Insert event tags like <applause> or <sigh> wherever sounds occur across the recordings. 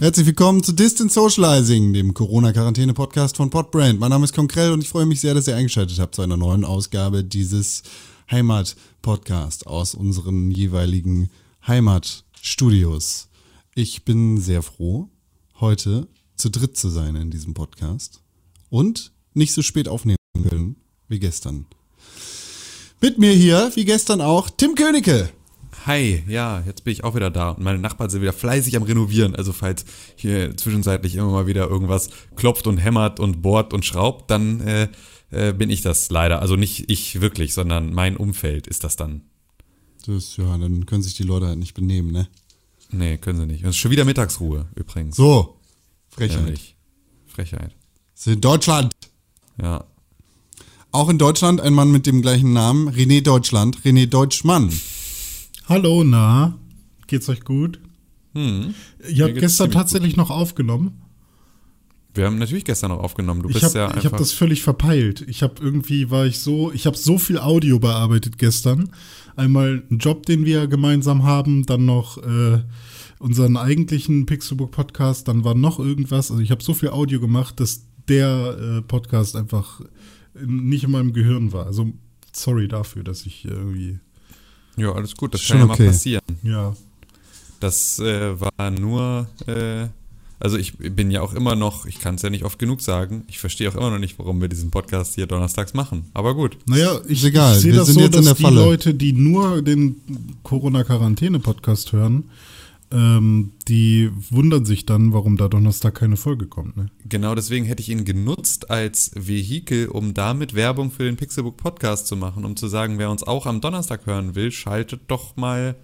Herzlich willkommen zu Distance Socializing, dem Corona-Quarantäne-Podcast von Podbrand. Mein Name ist Konkrell und ich freue mich sehr, dass ihr eingeschaltet habt zu einer neuen Ausgabe dieses Heimat-Podcasts aus unseren jeweiligen Heimatstudios. Ich bin sehr froh, heute zu dritt zu sein in diesem Podcast und nicht so spät aufnehmen können wie gestern. Mit mir hier, wie gestern auch, Tim Königke. Hi, ja, jetzt bin ich auch wieder da und meine Nachbarn sind wieder fleißig am Renovieren. Also falls hier zwischenzeitlich immer mal wieder irgendwas klopft und hämmert und bohrt und schraubt, dann äh, äh, bin ich das leider. Also nicht ich wirklich, sondern mein Umfeld ist das dann. Das, ja, dann können sich die Leute halt nicht benehmen, ne? Nee, können sie nicht. Es ist schon wieder Mittagsruhe übrigens. So, Frechheit. Ehrlich. Frechheit. Das ist in Deutschland. Ja. Auch in Deutschland ein Mann mit dem gleichen Namen, René Deutschland, René Deutschmann. Hallo, na, geht's euch gut? Hm. Ihr habt gestern tatsächlich noch aufgenommen. Wir haben natürlich gestern noch aufgenommen. Du Ich bist habe ja ich einfach. hab das völlig verpeilt. Ich habe irgendwie war ich so, ich habe so viel Audio bearbeitet gestern. Einmal einen Job, den wir gemeinsam haben, dann noch äh, unseren eigentlichen Pixelbook Podcast, dann war noch irgendwas. Also ich habe so viel Audio gemacht, dass der äh, Podcast einfach in, nicht in meinem Gehirn war. Also sorry dafür, dass ich irgendwie ja, alles gut, das Ist kann ja schon mal okay. passieren. ja Das äh, war nur, äh, also ich bin ja auch immer noch, ich kann es ja nicht oft genug sagen, ich verstehe auch immer noch nicht, warum wir diesen Podcast hier donnerstags machen. Aber gut. Naja, ich, Ist egal, ich sehe das sind so, jetzt in dass der die Falle. Leute, die nur den Corona-Quarantäne-Podcast hören, ähm, die wundern sich dann, warum da Donnerstag keine Folge kommt. Ne? Genau deswegen hätte ich ihn genutzt als Vehikel, um damit Werbung für den Pixelbook Podcast zu machen, um zu sagen, wer uns auch am Donnerstag hören will, schaltet doch mal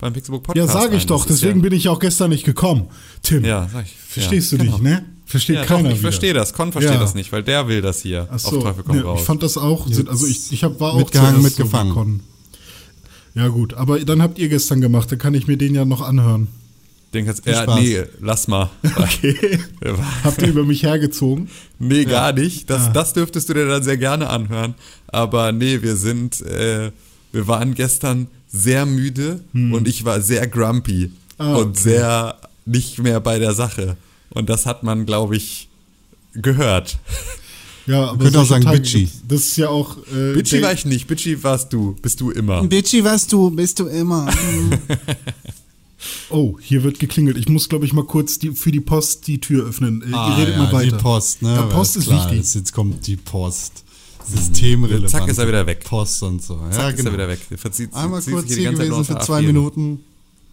beim Pixelbook Ja, Podcast sage ich ein. doch, Das deswegen ja, bin ich auch gestern nicht gekommen. Tim, Ja, sag ich. verstehst ja, du genau. dich, ne? Versteht Ja, keiner doch, ich wieder. verstehe das. Con versteht Ja. das nicht, weil der will das hier. Ach so, auf Teufel komm ne, raus. ich fand das auch, also ich, ich hab, war auch Mitgehangen, mitgefangen. Ja gut, aber dann habt ihr gestern gemacht, dann kann ich mir den ja noch anhören. Den kannst, Viel ja, Spaß. nee, lass mal. <laughs> Okay. Habt ihr über mich hergezogen? Nee, gar nicht. Das, das dürftest du dir dann sehr gerne anhören. Aber nee, wir sind, äh, wir waren gestern sehr müde und ich war sehr grumpy Ah, und okay. sehr nicht mehr bei der Sache. Und das hat man, glaube ich, gehört. Ja, aber könnte auch sagen Tage bitchy. Das ist ja auch. Äh, Bitchy war ich nicht, Bitchy warst du, bist du immer. Bitchy, was du, bist du immer. <laughs> Oh, hier wird geklingelt. Ich muss, glaube ich, mal kurz die, für die Post die Tür öffnen. Äh, ihr redet mal weiter. Ah, Die Post, ne? Ja, Post ist klar, wichtig. Jetzt, jetzt kommt die Post. Systemrelevant. Zack, ist er wieder weg. Post und so. Zack, ja, ist genau. er wieder weg. Verzieht, Einmal zieht kurz hier ganze Zeit nur gewesen für zwei A4. Minuten.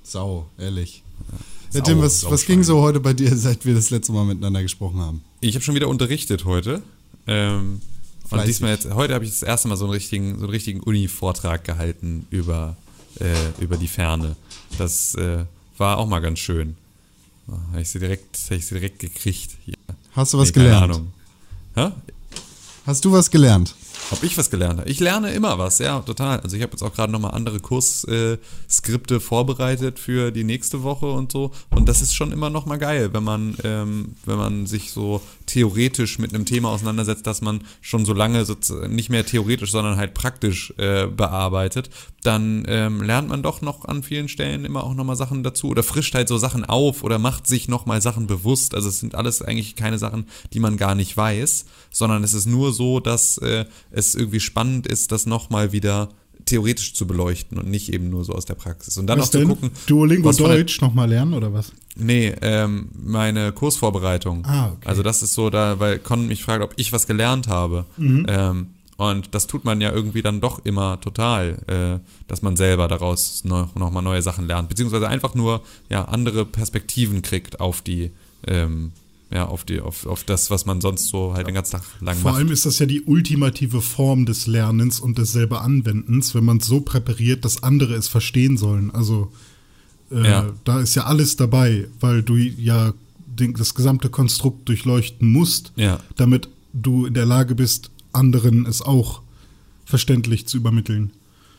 Sau, ehrlich. Ja, Tim, was, was ging so heute bei dir, seit wir das letzte Mal miteinander gesprochen haben? Ich habe schon wieder unterrichtet heute. Ähm, und diesmal jetzt, heute habe ich das erste Mal so einen richtigen, so einen richtigen Uni-Vortrag gehalten über, äh, über die Ferne. Das äh, war auch mal ganz schön. Oh, habe ich sie direkt, hab ich sie direkt gekriegt. Hier. Hast du was Nee, keine gelernt? Ahnung. Hä? Hast du was gelernt? Ob ich was gelernt? Ich lerne immer was, ja, total. Also ich habe jetzt auch gerade nochmal andere Kursskripte äh, vorbereitet für die nächste Woche und so. Und das ist schon immer nochmal geil, wenn man, ähm, wenn man sich so theoretisch mit einem Thema auseinandersetzt, dass man schon so lange nicht mehr theoretisch, sondern halt praktisch äh, bearbeitet, dann ähm, lernt man doch noch an vielen Stellen immer auch nochmal Sachen dazu oder frischt halt so Sachen auf oder macht sich nochmal Sachen bewusst. Also es sind alles eigentlich keine Sachen, die man gar nicht weiß, sondern es ist nur so, dass äh, es irgendwie spannend ist, das nochmal wieder theoretisch zu beleuchten und nicht eben nur so aus der Praxis. Und dann Was auch zu denn? gucken. Duolingo Deutsch nochmal lernen oder was? Nee, ähm, meine Kursvorbereitung. Ah, okay. Also das ist so, da, weil Con mich fragt, ob ich was gelernt habe. Mhm. Ähm, und das tut man ja irgendwie dann doch immer total, äh, dass man selber daraus noch, noch mal neue Sachen lernt, beziehungsweise einfach nur ja andere Perspektiven kriegt auf die, ähm, ja auf die, auf, auf das, was man sonst so halt den ganzen Tag lang Vor macht. allem ist das ja die ultimative Form des Lernens und des selber Anwendens, wenn man es so präpariert, dass andere es verstehen sollen. Also äh, Ja. da ist ja alles dabei, weil du ja den, das gesamte Konstrukt durchleuchten musst, Ja. damit du in der Lage bist, anderen es auch verständlich zu übermitteln.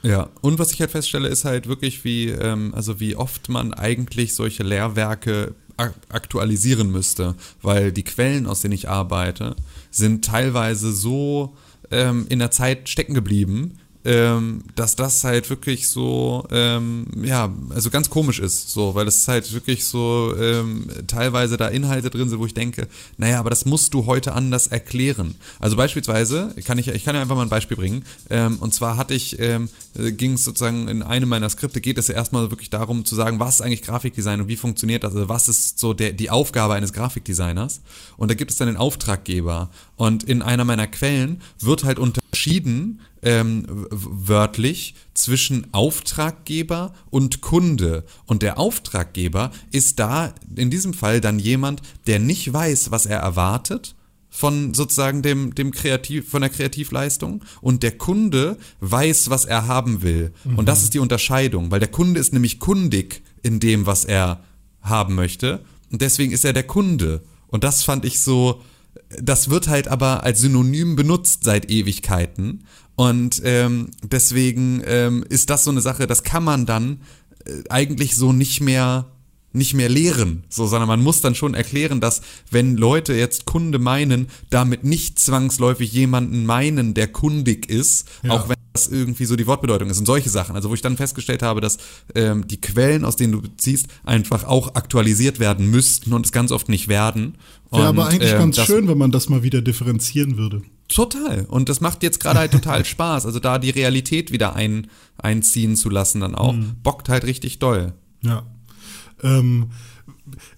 Ja, und was ich halt feststelle, ist halt wirklich, wie, ähm, also wie oft man eigentlich solche Lehrwerke aktualisieren müsste, weil die Quellen, aus denen ich arbeite, sind teilweise so ähm, in der Zeit stecken geblieben, ähm, dass das halt wirklich so, ähm, ja, also ganz komisch ist, so, weil es halt wirklich so ähm, teilweise da Inhalte drin sind, wo ich denke, naja, aber das musst du heute anders erklären. Also beispielsweise, kann ich, ich kann ja einfach mal ein Beispiel bringen, ähm, und zwar hatte ich, ähm, ging es sozusagen in einem meiner Skripte, geht es ja erstmal wirklich darum zu sagen, was ist eigentlich Grafikdesign und wie funktioniert das, also was ist so der, die Aufgabe eines Grafikdesigners. Und da gibt es dann den Auftraggeber. Und in einer meiner Quellen wird halt unterschieden, ähm, wörtlich zwischen Auftraggeber und Kunde. Und der Auftraggeber ist da in diesem Fall dann jemand, der nicht weiß, was er erwartet von sozusagen dem, dem Kreativ, von der Kreativleistung und der Kunde weiß, was er haben will. Mhm. Und das ist die Unterscheidung, weil der Kunde ist nämlich kundig in dem, was er haben möchte. Und deswegen ist er der Kunde. Und das fand ich so, das wird halt aber als Synonym benutzt seit Ewigkeiten. Und ähm, deswegen ähm, ist das so eine Sache, das kann man dann äh, eigentlich so nicht mehr nicht mehr lehren, so, sondern man muss dann schon erklären, dass wenn Leute jetzt Kunde meinen, damit nicht zwangsläufig jemanden meinen, der kundig ist, ja. auch wenn das irgendwie so die Wortbedeutung ist und solche Sachen. Also wo ich dann festgestellt habe, dass ähm, die Quellen, aus denen du beziehst, einfach auch aktualisiert werden müssten und es ganz oft nicht werden. Wäre aber eigentlich ähm, ganz schön, wenn man das mal wieder differenzieren würde. Total. Und das macht jetzt gerade halt total <laughs> Spaß. Also da die Realität wieder ein, einziehen zu lassen, dann auch, mhm. bockt halt richtig doll. Ja. Ähm,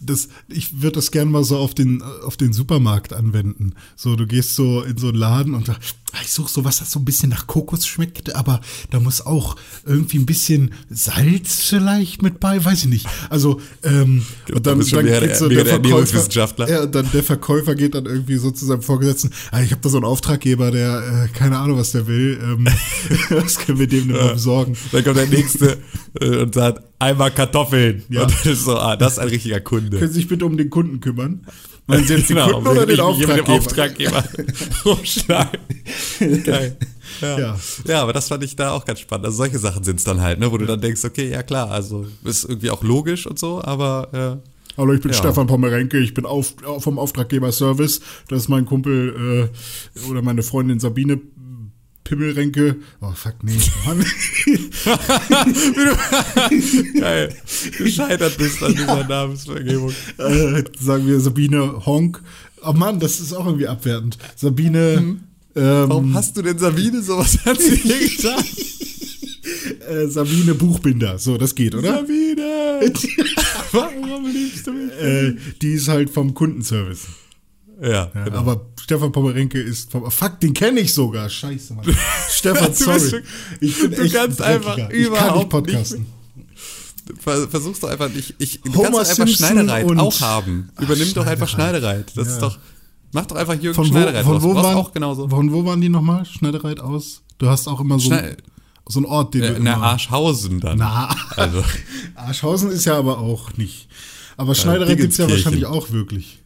das, ich würde das gerne mal so auf den, auf den Supermarkt anwenden. So, du gehst so in so einen Laden und da, ich suche so was, das so ein bisschen nach Kokos schmeckt, aber da muss auch irgendwie ein bisschen Salz vielleicht mit bei, weiß ich nicht. Also, ähm, und dann, dann geht so der, der Verkäufer, ja, dann der Verkäufer geht dann irgendwie so zu seinem Vorgesetzten, ah, ich habe da so einen Auftraggeber, der, äh, keine Ahnung, was der will, ähm, <laughs> was können wir dem denn mal besorgen? Dann kommt der Nächste äh, und sagt, einmal Kartoffeln. Ja. Und das ist so, ah, das ist ein richtiger Kunde. Können Sie sich bitte um den Kunden kümmern? Meinen Sie jetzt den genau, Kunden oder den Auftraggeber? Auftraggeber. <laughs> Geil. Ja. ja. Ja. aber das fand ich da auch ganz spannend. Also solche Sachen sind es dann halt, ne, wo du dann denkst, okay, ja klar, also ist irgendwie auch logisch und so, aber äh, Hallo, ich bin ja. Stefan Pomerenke, ich bin auf, vom Auftraggeber Service. Das ist mein Kumpel äh, oder meine Freundin Sabine Pimmelränke. Oh, fuck, nee. <laughs> Mann. <laughs> Geil. Gescheitert bist an dieser Namensvergebung. Äh, sagen wir Sabine Honk. Oh Mann, das ist auch irgendwie abwertend. Sabine. Hm. Ähm, Warum hast du denn Sabine sowas hat sie <laughs> dir getan? äh, Sabine Buchbinder. So, das geht, oder? Sabine! Warum liebst du mich? Äh, die ist halt vom Kundenservice. Ja, ja genau. Aber Stefan Pomerenke ist. Fuck, den kenne ich sogar. Scheiße, Mann. <laughs> Stefan, sorry. ich bin du echt kannst einfach überhaupt ich kann nicht podcasten. Nicht Versuchst doch einfach nicht. Ich, du Homer kannst doch einfach Schneidereit auch haben. Ach, Übernimm doch einfach Schneidereit. Das ja. ist doch. Mach doch einfach Jürgen von wo, Schneidereit von wo waren, auch genauso. Von wo waren die nochmal? Schneidereit aus? Du hast auch immer so, Schne so einen Ort, den äh, du. Na, Arschhausen dann. Na, also. <laughs> Arschhausen ist ja aber auch nicht. Aber Schneidereit gibt es ja wahrscheinlich auch wirklich.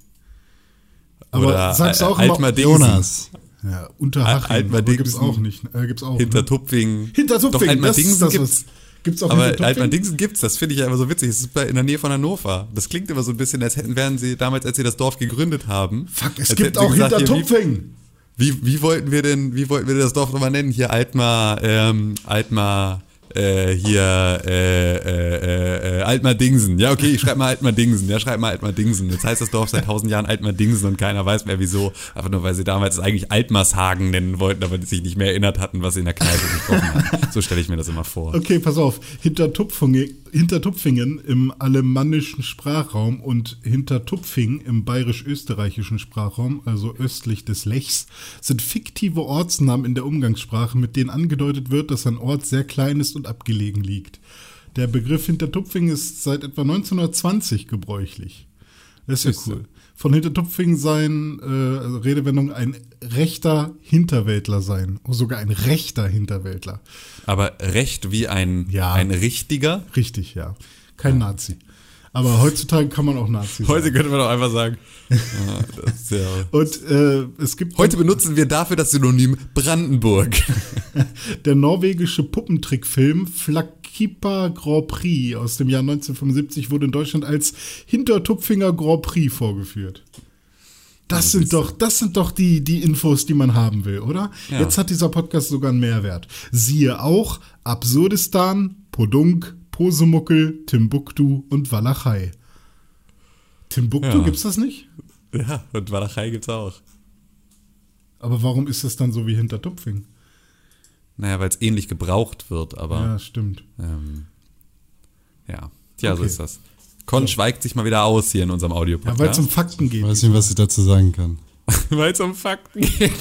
Aber Oder sagst du auch immer Jonas. Ja, Unterhaching gibt es auch nicht. Äh, gibt's auch, Hintertupfing. Ne? Hintertupfing, Altmar-Dingsen gibt's. Gibt's auch Aber Altmar-Dingsen gibt's, das finde ich immer so witzig. Es ist in der Nähe von Hannover. Das klingt immer so ein bisschen, als hätten wären sie damals, als sie das Dorf gegründet haben. Fuck, es gibt auch gesagt, Hintertupfing. Wie, wie, wie, wollten wir denn, wie wollten wir das Dorf nochmal nennen? Hier Altmar, ähm, Altmar, äh, hier äh, äh, äh, Altmar Dingsen. Ja, okay, ich schreibe mal Altmar Dingsen. Ja, schreib mal Altmar Dingsen. Jetzt heißt das Dorf seit tausend Jahren Altmar Dingsen und keiner weiß mehr wieso. Einfach nur, weil sie damals eigentlich Altmarshagen nennen wollten, aber sich nicht mehr erinnert hatten, was sie in der Kneipe gesprochen haben. So stelle ich mir das immer vor. Okay, pass auf. Hintertupfingen, Hintertupfingen im alemannischen Sprachraum und Hintertupfing im bayerisch-österreichischen Sprachraum, also östlich des Lechs, sind fiktive Ortsnamen in der Umgangssprache, mit denen angedeutet wird, dass ein Ort sehr klein ist und und abgelegen liegt. Der Begriff Hintertupfing ist seit etwa 1920 gebräuchlich. Das ist ja cool. Von Hintertupfing sein, äh, also Redewendung, ein rechter Hinterwäldler sein. Oder sogar ein rechter Hinterwäldler. Aber recht wie ein, ja, ein richtiger? Richtig, ja. Kein ja. Nazi. Aber heutzutage kann man auch Nazi Heute könnte man doch einfach sagen. <laughs> ja, ja Und äh, es gibt. Heute benutzen wir dafür das Synonym Brandenburg. <laughs> Der norwegische Puppentrickfilm Flakipa Grand Prix aus dem Jahr 1975 wurde in Deutschland als Hintertupfinger Grand Prix vorgeführt. Das sind doch, das sind doch die, die Infos, die man haben will, oder? Ja. Jetzt hat dieser Podcast sogar einen Mehrwert. Siehe auch Absurdistan, Podunk, Posemuckel, Timbuktu und Walachei. Timbuktu Ja. gibt's das nicht? Ja, und Walachei gibt's auch. Aber warum ist das dann so wie hinter Tupfing? Naja, weil es ähnlich gebraucht wird, aber Ja, stimmt. ähm, ja. Tja, so Okay. ist das. Con schweigt sich mal wieder aus hier in unserem Ja, weil Audio-Podcast. es um Fakten geht. Ich weiß nicht, was ich dazu sagen kann. <laughs> weil es um Fakten geht.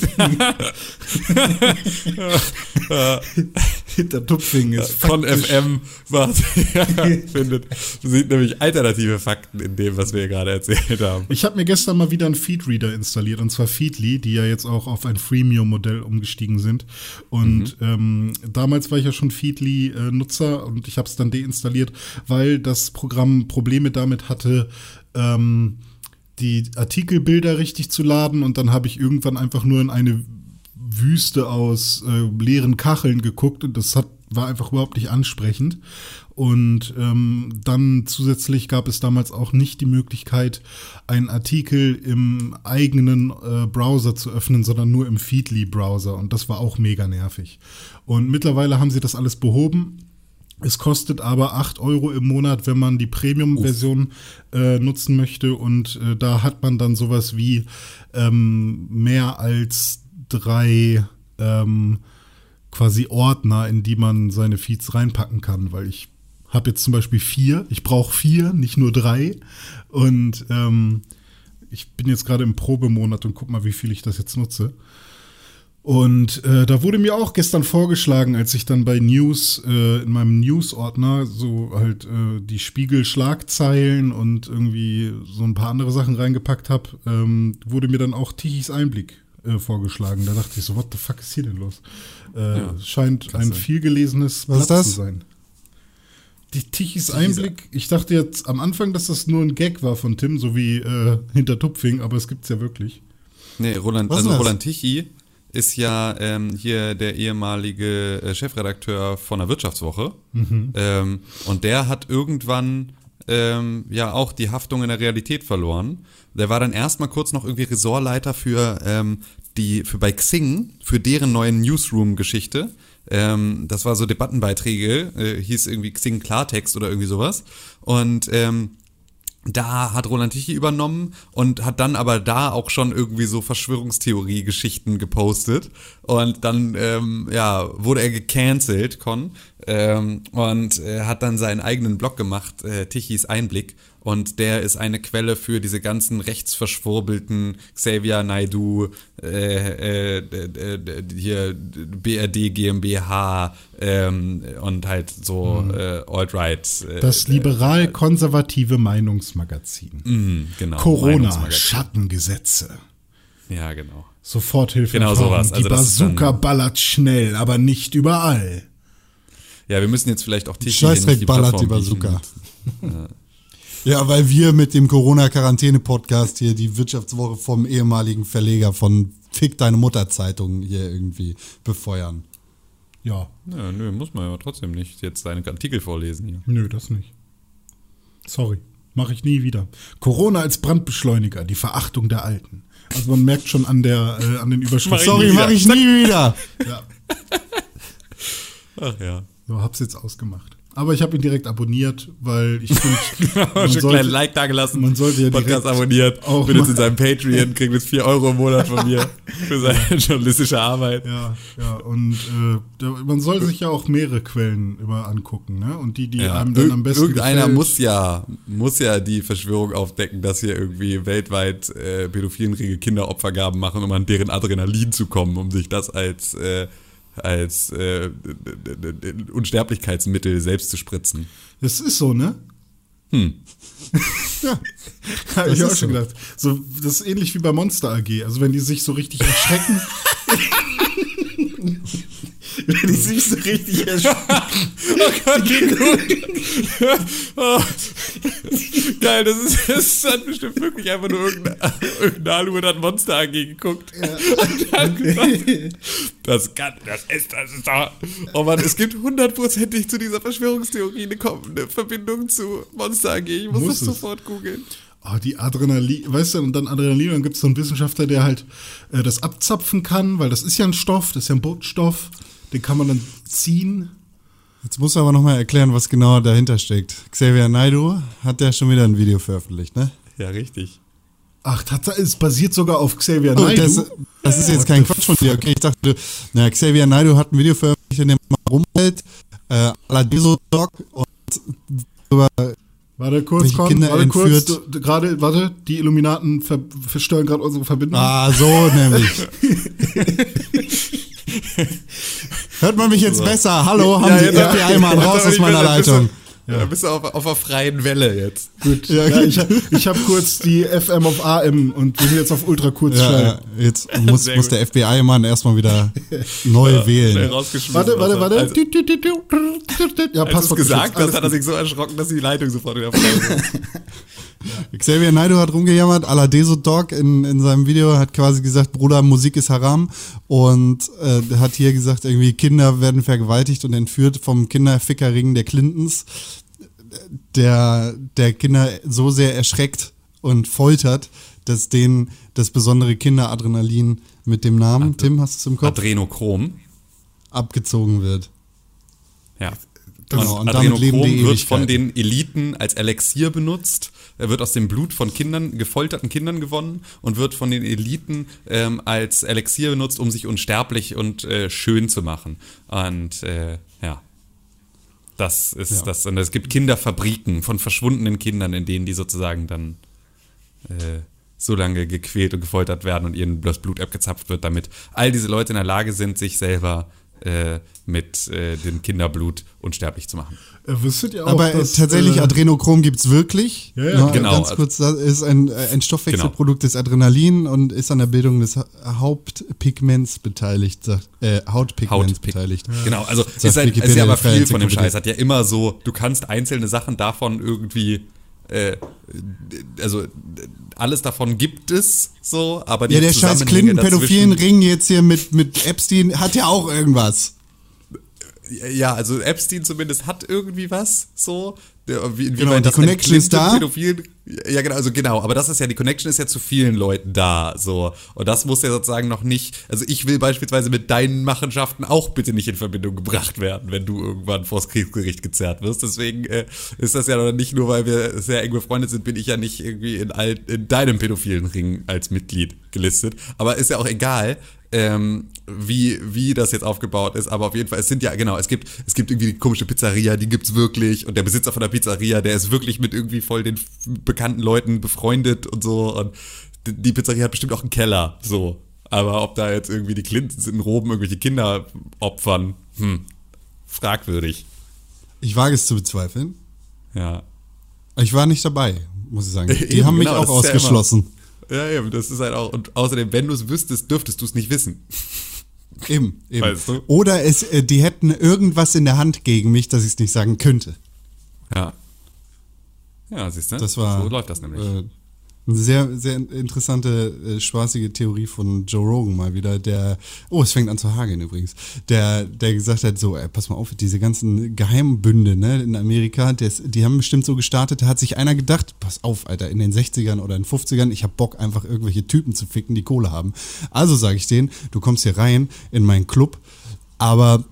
hinter Tupfing ist faktisch- FM macht, ja, findet, sieht nämlich alternative Fakten in dem, was wir gerade erzählt haben. Ich habe mir gestern mal wieder einen Feedreader installiert, und zwar Feedly, die ja jetzt auch auf ein Freemium-Modell umgestiegen sind. Und ähm, damals war ich ja schon Feedly-Nutzer und ich habe es dann deinstalliert, weil das Programm Probleme damit hatte, ähm, die Artikelbilder richtig zu laden. Und dann habe ich irgendwann einfach nur in eine Wüste aus äh, leeren Kacheln geguckt und das hat, war einfach überhaupt nicht ansprechend. Und ähm, dann zusätzlich gab es damals auch nicht die Möglichkeit, einen Artikel im eigenen äh, Browser zu öffnen, sondern nur im Feedly-Browser. Und das war auch mega nervig. Und mittlerweile haben sie das alles behoben. Es kostet aber 8 Euro im Monat, wenn man die Premium-Version äh, nutzen möchte. Und äh, da hat man dann sowas wie ähm, mehr als drei ähm, quasi Ordner, in die man seine Feeds reinpacken kann. Weil ich habe jetzt zum Beispiel vier. Ich brauche vier, nicht nur drei. Und ähm, ich bin jetzt gerade im Probemonat und guck mal, wie viel ich das jetzt nutze. Und äh, da wurde mir auch gestern vorgeschlagen, als ich dann bei News äh, in meinem News-Ordner so halt äh, die Spiegel-Schlagzeilen und irgendwie so ein paar andere Sachen reingepackt habe, ähm, wurde mir dann auch Tichys Einblick äh, vorgeschlagen. Da dachte ich so, what the fuck ist hier denn los? Äh, Ja, scheint ein vielgelesenes Was ist Blatt das? zu sein. Die Tichys Einblick, ich dachte jetzt am Anfang, dass das nur ein Gag war von Tim, so wie äh, hinter Tupfing, aber es gibt's ja wirklich. Nee, Roland, Was also? Roland Tichy ist ja ähm, hier der ehemalige äh, Chefredakteur von der Wirtschaftswoche. Ähm, und der hat irgendwann ähm, ja auch die Haftung in der Realität verloren. Der war dann erstmal kurz noch irgendwie Ressortleiter für ähm, die, für bei Xing, für deren neuen Newsroom-Geschichte. Ähm, das war so Debattenbeiträge, äh, hieß irgendwie Xing Klartext oder irgendwie sowas. Und ähm, da hat Roland Tichy übernommen und hat dann aber da auch schon irgendwie so Verschwörungstheorie-Geschichten gepostet. Und dann, ähm, ja, wurde er gecancelt, Con, ähm, und äh, hat dann seinen eigenen Blog gemacht, äh, Tichys Einblick. Und der ist eine Quelle für diese ganzen rechtsverschwurbelten Xavier Naidu, äh, äh, äh, äh, hier BRD GmbH ähm, und halt so äh, Alt-Right. Äh, Das liberal-konservative Meinungsmagazin. Mhm, genau. Corona, Meinungsmagazin. Schattengesetze. Ja, genau. Soforthilfe. Genau sowas. Also die Bazooka ballert schnell, aber nicht überall. Ja, wir müssen jetzt vielleicht auch nicht Scheißdreck ballert die Bazooka. bieten. Ja, weil wir mit dem Corona-Quarantäne-Podcast hier die Wirtschaftswoche vom ehemaligen Verleger von Fick deine Mutter-Zeitung hier irgendwie befeuern. Ja, Ja, nö, muss man ja trotzdem nicht jetzt seine Artikel vorlesen hier. nö, das nicht. Sorry, mache ich nie wieder. Corona als Brandbeschleuniger, die Verachtung der Alten. Also man merkt schon an der äh, an den Überschriften. Sorry, nie mach ich nie wieder. Ja, Ach ja. so hab's jetzt ausgemacht. Aber ich habe ihn direkt abonniert, weil ich finde, <laughs> man, Schon sollte- Like da gelassen. man sollte ja Podcast direkt abonniert. auch Bin jetzt in seinem Patreon, kriegt jetzt 4 Euro im Monat von mir <laughs> für seine journalistische Arbeit. Ja, ja, und äh, man soll sich ja auch mehrere Quellen immer angucken, ne? Und die, die Ja, einem dann am besten irgendeiner gefällt, muss ja, muss ja die Verschwörung aufdecken, dass hier irgendwie weltweit äh, Pädophilenriege Kinderopfer gaben machen, um an deren Adrenalin zu kommen, um sich das als, äh, als äh, Unsterblichkeitsmittel selbst zu spritzen. Das ist so, ne? Hm. <laughs> Ja, habe ich auch schon so. gedacht. So, das ist ähnlich wie bei Monster AG. Also wenn die sich so richtig erschrecken. <laughs> wenn die sich so richtig erschrecken. <laughs> Oh Gott, wie gut. oh. Geil, das ist, das hat bestimmt wirklich einfach nur irgendein, irgendein Alu und hat Monster AG geguckt. Und hat gesagt, das kann, das ist, das ist da. Oh Mann, es gibt hundertprozentig zu dieser Verschwörungstheorie eine, eine Verbindung zu Monster AG. Ich muss, Muss das es. sofort googeln. Oh, die Adrenalin, weißt du, und dann Adrenalin, dann gibt es so einen Wissenschaftler, der halt äh, das abzapfen kann, weil das ist ja ein Stoff, das ist ja ein Botenstoff, den kann man dann ziehen. Jetzt musst du aber nochmal erklären, was genau dahinter steckt. Xavier Naidu hat ja schon wieder ein Video veröffentlicht, ne? Ja, richtig. Ach, das, es basiert sogar auf Xavier Oh, Naidoo. das, das ist jetzt kein Quatsch von dir. Okay, ich dachte, na, Xavier Naidu hat ein Video veröffentlicht, in dem er rumhält, äh, la Dog und über Warte kurz, Con, Kinder warte kurz. entführt. du- Gerade, warte, die Illuminaten ver verstören gerade unsere Verbindung. Ah, so nämlich. <laughs> Hört man mich jetzt besser? Hallo, haben Sie FBI-Mann raus aus meiner Leitung. Da bist du auf, auf der freien Welle jetzt. Gut, Ja, ja, ich, ich habe kurz die FM auf AM und wir sind jetzt auf Ultra Ja, Kurzschall. ja, jetzt <laughs> muss, muss der FBI-Mann erstmal wieder <laughs> neu Schnell wählen. rausgeschmissen. Warte, warte, warte. Also, ja, als Passwort gesagt geschützt, hast, hat er sich so erschrocken, dass die Leitung sofort wieder frei war. <laughs> Xavier Naidu hat rumgejammert, à la Deso Dog in, in seinem Video hat quasi gesagt, Bruder, Musik ist Haram und äh, hat hier gesagt, irgendwie Kinder werden vergewaltigt und entführt vom Kinderfickerring der Clintons, der, der Kinder so sehr erschreckt und foltert, dass denen das besondere Kinderadrenalin mit dem Namen, Tim, hast du es im Kopf, Adrenochrom. abgezogen wird. Ja. Genau, und und Adrenochrom wird von den Eliten als Elixier benutzt. Er wird aus dem Blut von Kindern, gefolterten Kindern gewonnen und wird von den Eliten ähm, als Elixier benutzt, um sich unsterblich und äh, schön zu machen. Und äh, ja. Das ist Ja. das. Und es gibt Kinderfabriken von verschwundenen Kindern, in denen die sozusagen dann äh, so lange gequält und gefoltert werden und ihnen das Blut abgezapft wird, damit all diese Leute in der Lage sind, sich selber äh, mit äh, dem Kinderblut unsterblich zu machen. Äh, wusstet ihr auch, Aber dass, tatsächlich, äh, Adrenochrom gibt's wirklich. Ja, ja, Nur genau. Ganz kurz, das ist ein, äh, ein Stoffwechselprodukt des Adrenalin und ist an der Bildung des Ha- Hauptpigments beteiligt, sagt, äh, Hautpigments Hautpick. beteiligt. Genau, also ist, halt, ist ja aber viel von dem. Scheiß. Hat ja immer so, du kannst einzelne Sachen davon irgendwie, äh, also alles davon gibt es so, aber die Ja, der scheiß Clinton-pädophilen Ring jetzt hier mit, mit Epstein hat ja auch irgendwas. Ja, also Epstein zumindest hat irgendwie was, so. Wie, Genau, die Connection ist da. Clinton-Pädophilen- Ja, genau, also genau, aber das ist ja, die Connection ist ja zu vielen Leuten da, so. Und das muss ja sozusagen noch nicht, also ich will beispielsweise mit deinen Machenschaften auch bitte nicht in Verbindung gebracht werden, wenn du irgendwann vors Kriegsgericht gezerrt wirst. Deswegen äh, ist das ja noch nicht nur, weil wir sehr eng befreundet sind, bin ich ja nicht irgendwie in, all, in deinem pädophilen Ring als Mitglied gelistet. Aber ist ja auch egal, ähm, wie, wie das jetzt aufgebaut ist, aber auf jeden Fall, es sind ja, genau, es gibt, es gibt irgendwie die komische Pizzeria, die gibt's wirklich und der Besitzer von der Pizzeria, der ist wirklich mit irgendwie voll den bekannten Leuten befreundet und so und die- Pizzeria hat bestimmt auch einen Keller, so. Aber ob da jetzt irgendwie die Clintons in Roben irgendwelche Kinder opfern, hm, fragwürdig, Ich wage es zu bezweifeln. ja. Ich war nicht dabei, muss ich sagen. <laughs> Die Eben, haben mich genau, auch ist ja ausgeschlossen. Ja, eben, das ist halt auch, und außerdem, wenn du es wüsstest, dürftest du es nicht wissen. <laughs> Eben, eben. Weißt du? Oder es, äh, die hätten irgendwas in der Hand gegen mich, dass ich es nicht sagen könnte. Ja. Ja, siehst du? Das war so läuft das nämlich. Äh, eine sehr, sehr interessante, äh, spaßige Theorie von Joe Rogan mal wieder, der, oh, es fängt an zu hageln übrigens, der, der gesagt hat, so, ey, pass mal auf, diese ganzen Geheimbünde, ne, in Amerika, des, die haben bestimmt so gestartet, da hat sich einer gedacht, pass auf, Alter, in den 60ern oder in den 50ern, ich hab Bock, einfach irgendwelche Typen zu ficken, die Kohle haben. Also sage ich denen, du kommst hier rein in meinen Club, aber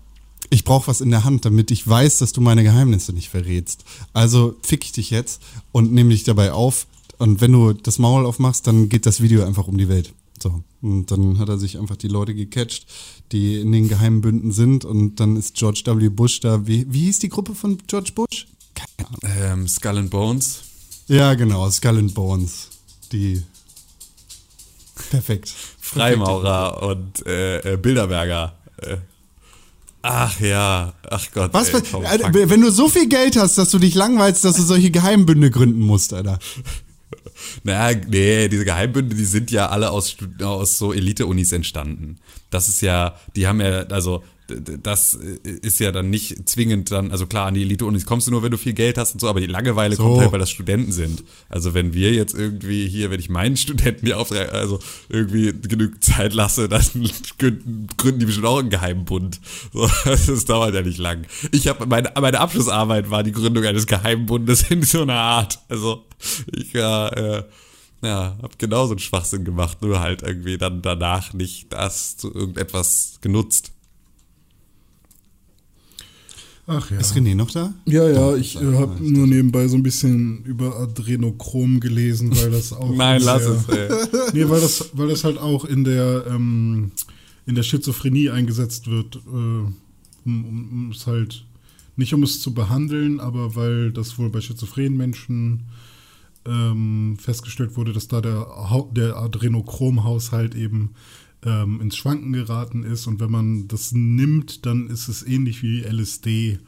ich brauche was in der Hand, damit ich weiß, dass du meine Geheimnisse nicht verrätst. Also fick ich dich jetzt und nehme dich dabei auf. Und wenn du das Maul aufmachst, dann geht das Video einfach um die Welt. So. Und dann hat er sich einfach die Leute gecatcht, die in den geheimen Bünden sind. Und dann ist George W. Bush da. Wie, wie hieß die Gruppe von George Bush? Keine Ahnung. Ähm, Skull and Bones. Ja, genau, Skull and Bones. Die. Perfekt. Freimaurer und äh, äh, Bilderberger. Äh. Ach ja, ach Gott. Was, ey, komm, Alter, wenn du so viel Geld hast, dass du dich langweilst, dass du solche Geheimbünde gründen musst, Alter. Naja, nee, diese Geheimbünde, die sind ja alle aus, aus so Elite-Unis entstanden. Das ist ja, die haben ja, also das ist ja dann nicht zwingend dann, also klar, an die Elite-Unis kommst du nur, wenn du viel Geld hast und so, aber die Langeweile So. kommt halt, weil das Studenten sind. Also wenn wir jetzt irgendwie hier, wenn ich meinen Studenten hier auftrage, also irgendwie genügend Zeit lasse, dann <laughs> gründen die bestimmt auch einen geheimen Bund. So, <laughs> das dauert ja nicht lang. Ich habe meine, meine Abschlussarbeit war die Gründung eines geheimen Bundes <laughs> in so einer Art. Also ich war, äh, ja, habe genauso einen Schwachsinn gemacht, nur halt irgendwie dann danach nicht das zu irgendetwas genutzt. Ach ja. Ist René noch da? Ja, ja, ich äh, habe nur nebenbei so ein bisschen über Adrenochrom gelesen, weil das auch. <laughs> Nein, lass es, ey. <laughs> Nee, weil das, weil das halt auch in der, ähm, in der Schizophrenie eingesetzt wird, äh, um, um, um es halt, nicht um es zu behandeln, aber weil das wohl bei schizophrenen Menschen ähm, festgestellt wurde, dass da der, der Adrenochrom-Haushalt eben ähm, ins Schwanken geraten ist und wenn man das nimmt, dann ist es ähnlich wie LSD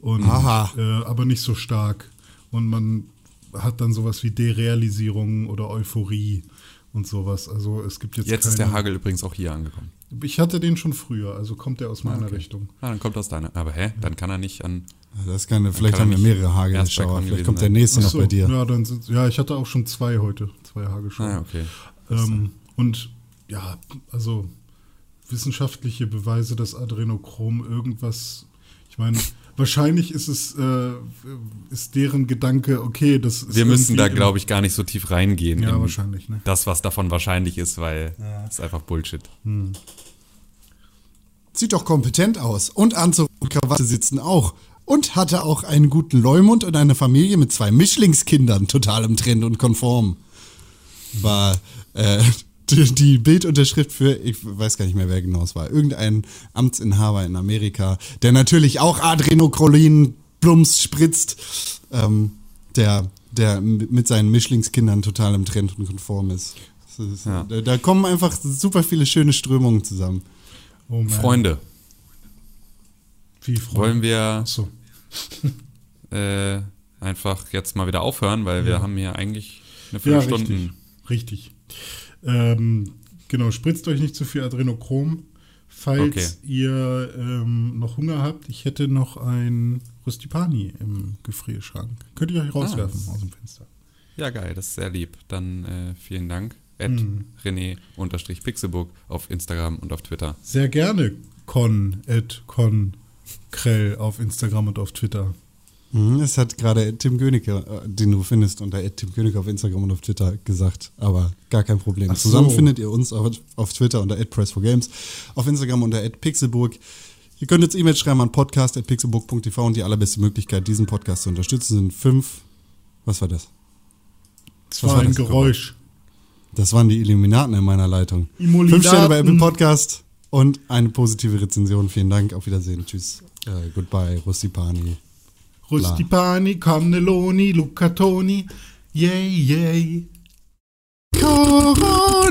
und Aha. äh, aber nicht so stark und man hat dann sowas wie Derealisierung oder Euphorie und sowas. Also es gibt jetzt Jetzt ist der keine- Hagel übrigens auch hier angekommen. Ich hatte den schon früher, also kommt der aus meiner okay. Richtung. Ah, dann kommt aus deiner. Aber hä? Dann kann er nicht an. Das kann, vielleicht kann haben wir mehrere Hagelschauer. Vielleicht kommt der nächste Ach noch bei dir. Ja, dann sind, ja, ich hatte auch schon zwei heute, zwei Hagelschauer. Ah, okay. Ähm, und ja, also wissenschaftliche Beweise, dass Adrenochrom irgendwas, ich meine, wahrscheinlich ist es, äh, ist deren Gedanke, okay, das ist Wir müssen da, glaube ich, gar nicht so tief reingehen. Ja, in wahrscheinlich, ne? Das, was davon wahrscheinlich ist, weil es ist einfach Bullshit. Sieht doch kompetent aus. Und Anzug und Krawatte sitzen auch. Und hatte auch einen guten Leumund und eine Familie mit zwei Mischlingskindern, total im Trend und konform. War äh, die, die Bildunterschrift für, ich weiß gar nicht mehr, wer genau es war, irgendein Amtsinhaber in Amerika, der natürlich auch Adrenochrolin Plums spritzt, ähm, der, der mit seinen Mischlingskindern total im Trend und konform ist. Ist Ja. da, da kommen einfach super viele schöne Strömungen zusammen. Oh. Freunde, Wie Freunde. wollen wir Achso. <laughs> äh, einfach jetzt mal wieder aufhören, weil wir haben hier eigentlich eine Ja, Viertelstunde. richtig. Richtig. Ähm, genau, spritzt euch nicht zu viel Adrenochrom. Falls Okay. ihr ähm, noch Hunger habt, ich hätte noch ein Röstipani im Gefrierschrank. Könnt ihr euch rauswerfen aus dem Fenster. Ja, geil, das ist sehr lieb. Dann äh, vielen Dank. At Mhm. René-Pixelbook auf Instagram und auf Twitter. Sehr gerne Con, at Con Krell auf Instagram und auf Twitter. Mhm, Es hat gerade Tim Königke, äh, den du findest, unter Tim Königke auf Instagram und auf Twitter gesagt, aber gar kein Problem. So. Zusammen findet ihr uns auf, auf Twitter unter @press4games, auf Instagram unter @pixelburg. Ihr könnt uns E-Mails schreiben an podcast@pixelburg.tv und die allerbeste Möglichkeit, diesen Podcast zu unterstützen, sind fünf. Was war das? Das war war ein das? Geräusch. Das waren die Illuminaten in meiner Leitung. Fünf Sterne bei Apple Podcast und eine positive Rezension. Vielen Dank. Auf Wiedersehen. Tschüss. Äh, goodbye. Rustipani. Rustipani, Cannelloni, Lucatoni, yay, yay. Corona!